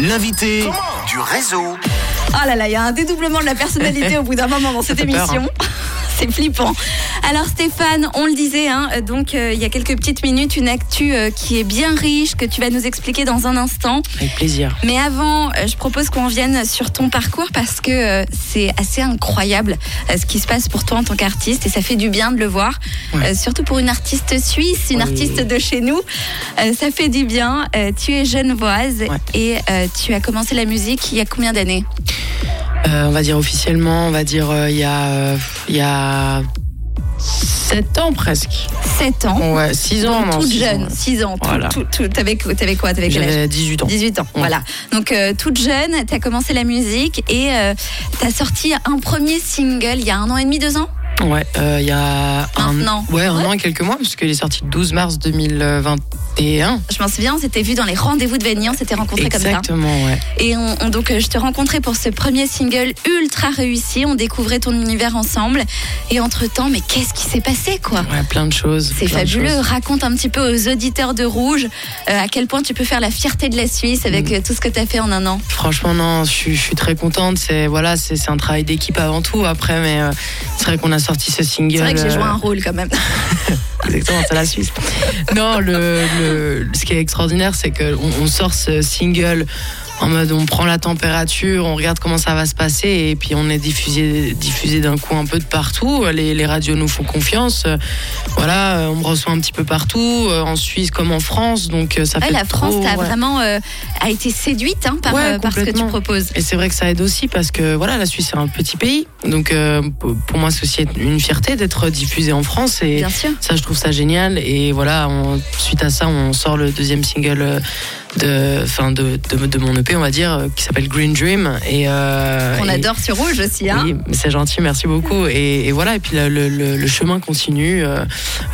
L'invité du réseau. Oh là là, il y a un dédoublement de la personnalité au bout d'un moment dans cette émission. C'est flippant. Alors Stéphane, on le disait, hein, donc euh, il y a quelques petites minutes, une actu euh, qui est bien riche, que tu vas nous expliquer dans un instant. Avec plaisir. Mais avant, euh, je propose qu'on vienne sur ton parcours parce que c'est assez incroyable ce qui se passe pour toi en tant qu'artiste et ça fait du bien de le voir. Ouais. Surtout pour une artiste suisse, une Oui. artiste de chez nous. Ça fait du bien. Tu es genevoise Ouais. et tu as commencé la musique il y a combien d'années? On va dire officiellement, on va dire il y a il y a 7 ans presque. 7 ans. Ouais, 6 ans. Donc, toute six jeune, ans. 6 ans. Tout- Voilà. tout- tout- T'avais t'avais quoi T'avais quel âge J'avais 18 ans. 18 ans, voilà. Donc euh, toute jeune, tu as commencé la musique et tu as sorti un premier single il y a un an et demi, deux ans? Ouais, euh, il y a Maintenant. un, ouais, un Ouais. an et quelques mois, parce qu'il est sorti le 12 mars 2021. Je m'en souviens, on s'était vu dans les rendez-vous de Vanille, on s'était rencontrés comme ça. Exactement, ouais. Et on, on- donc euh, je te rencontrais pour ce premier single ultra réussi, on découvrait ton univers ensemble. Et entre-temps, mais qu'est-ce qui s'est passé quoi? Ouais, plein de choses. c'est fabuleux. choses. Raconte un petit peu aux auditeurs de Rouge euh, à quel point tu peux faire la fierté de la Suisse avec Mm. euh, tout ce que tu as fait en un an. Franchement, non, je suis, je suis très contente. C'est voilà, c'est un travail d'équipe avant tout. Après, mais euh, c'est vrai qu'on a sorti ce single. C'est vrai que j'ai joué un rôle quand même. Exactement, c'est la Suisse. Non, ce qui est extraordinaire, c'est qu'on on sort ce single en mode on prend la température, on regarde comment ça va se passer et puis on est diffusé, diffusé d'un coup un peu de partout. Les, les radios nous font confiance. Voilà, on me reçoit un petit peu partout, euh, en Suisse comme en France. Donc euh, ça Ouais, fait la France ouais. vraiment euh, a été séduite hein, par, Ouais, euh, par ce que tu proposes. Et c'est vrai que ça aide aussi parce que voilà, la Suisse c'est un petit pays. Donc euh, pour pour moi c'est aussi une fierté d'être diffusé en France et Bien sûr. ça je trouve ça génial. Et voilà, on- suite à ça on sort le deuxième single euh, de, enfin de, de, de mon EP on va dire euh, qui s'appelle Green Dream et euh, On adore sur Rouge aussi. Hein oui, c'est gentil, merci beaucoup. Et, et voilà, et puis le, le- le- le chemin continue euh,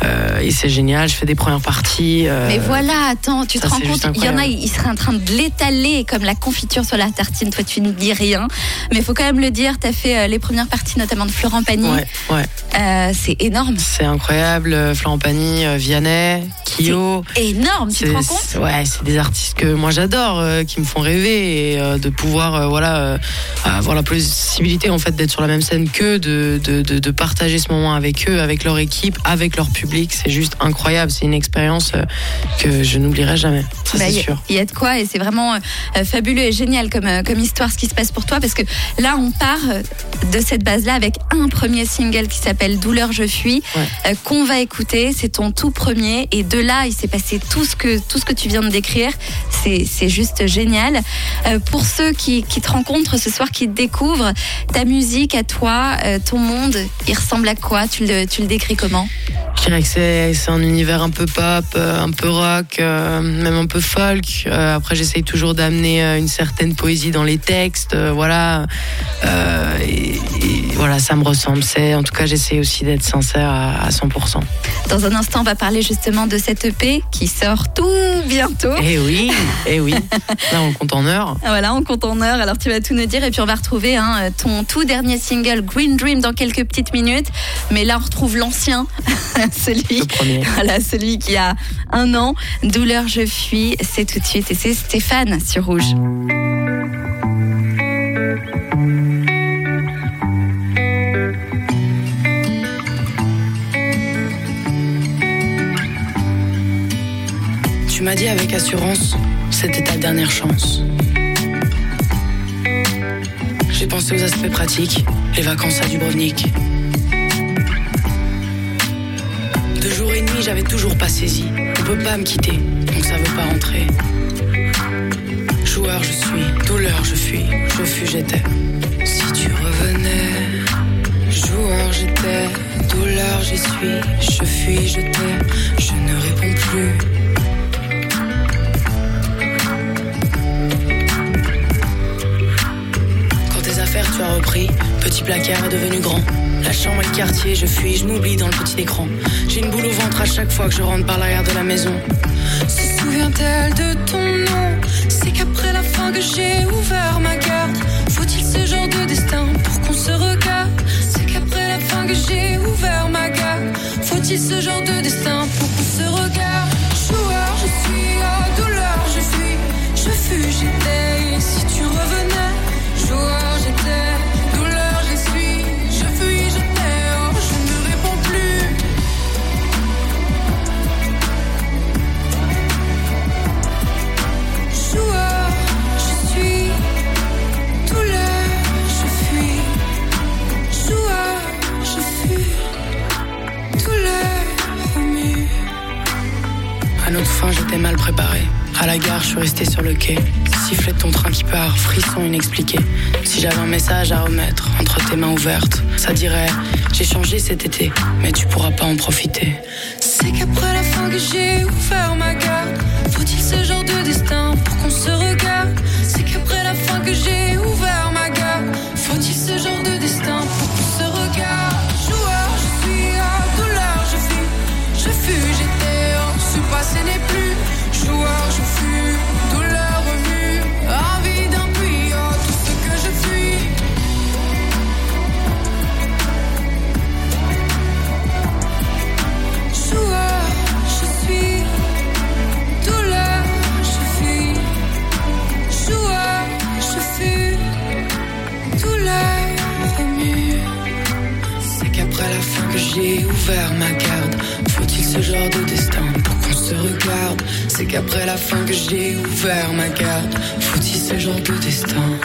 euh, et c'est génial. Je fais des premières parties. euh, Mais voilà, attends, tu ça, te rends compte, il y en a, ils seraient en train de l'étaler comme la confiture sur la tartine. Toi, tu ne dis rien. Mais il faut quand même le dire, tu as fait les premières parties, notamment de Florent Pagny. Ouais, ouais, c'est énorme. c'est incroyable. Florent Pagny, Vianney, Kyo. Énorme, tu te rends compte? Ouais, c'est des artistes que moi j'adore, euh, qui me font rêver et euh, de pouvoir euh, voilà avoir la possibilité en fait d'être sur la même scène qu'eux, de, de, de, de partager ce moment avec eux, avec leur équipe, avec leur public, c'est juste incroyable. C'est une expérience que je n'oublierai jamais. Ça Bah, c'est sûr. il y a de quoi et c'est vraiment fabuleux et génial comme, comme histoire ce qui se passe pour toi parce que là on part de cette base là avec un premier single qui s'appelle Douleur je fuis Ouais. qu'on va écouter c'est ton tout premier et de là il s'est passé tout ce que tout ce que tu viens de décrire c'est juste génial Euh, pour ceux qui, te rencontrent ce soir qui te découvrent ta musique à toi euh, ton monde il ressemble à quoi? Tu le, décris comment? Je dirais que c'est un univers un peu pop, euh, un peu rock, même un peu folk. Après, j'essaye toujours d'amener une certaine poésie dans les textes. voilà, et voilà, ça me ressemble. C'est en tout cas, j'essaye aussi d'être sincère à, à 100%. dans un instant on va parler justement de cette EP qui sort tout bientôt Eh oui, eh oui. Là, on compte en heures. Ah, Voilà, on compte en heure. Alors tu vas tout nous dire et puis on va retrouver hein, ton tout dernier single Green Dream dans quelques petites minutes. Mais là on retrouve l'ancien, celui, voilà, celui qui a un an. Douleur je fuis, c'est tout de suite et c'est Stéphane sur Rouge. Tu m'as dit avec assurance, c'était ta dernière chance. J'ai pensé aux aspects pratiques, les vacances à Dubrovnik. Deux jours et demi, j'avais toujours pas saisi. On peut pas me quitter, donc ça veut pas rentrer. Joueur, je suis, douleur, je fuis, je fus, j'étais. Si tu revenais, joueur, j'étais, douleur, j'y suis, je fuis, je t'ai, je ne réponds plus. Petit placard est devenu grand. La chambre et le quartier, je fuis, je m'oublie dans le petit écran. J'ai une boule au ventre à chaque fois que je rentre par l'arrière de la maison. Se souvient-elle de ton nom? C'est qu'après la fin que j'ai ouvert ma carte. Faut-il ce genre de destin pour qu'on se regarde? C'est qu'après la fin que j'ai ouvert ma carte. Faut-il ce genre de destin pour qu'on se regarde? Inexpliqué. Si j'avais un message à remettre entre tes mains ouvertes, ça dirait J'ai changé cet été, mais tu pourras pas en profiter. C'est qu'après la fin que j'ai ouvert ma garde, faut-il ce genre de destin pour qu'on se regarde? C'est qu'après la fin que j'ai ouvert j'ai ouvert ma garde, faut-il ce genre de destin pour qu'on se regarde? C'est qu'après la fin que j'ai ouvert ma garde, faut-il ce genre de destin?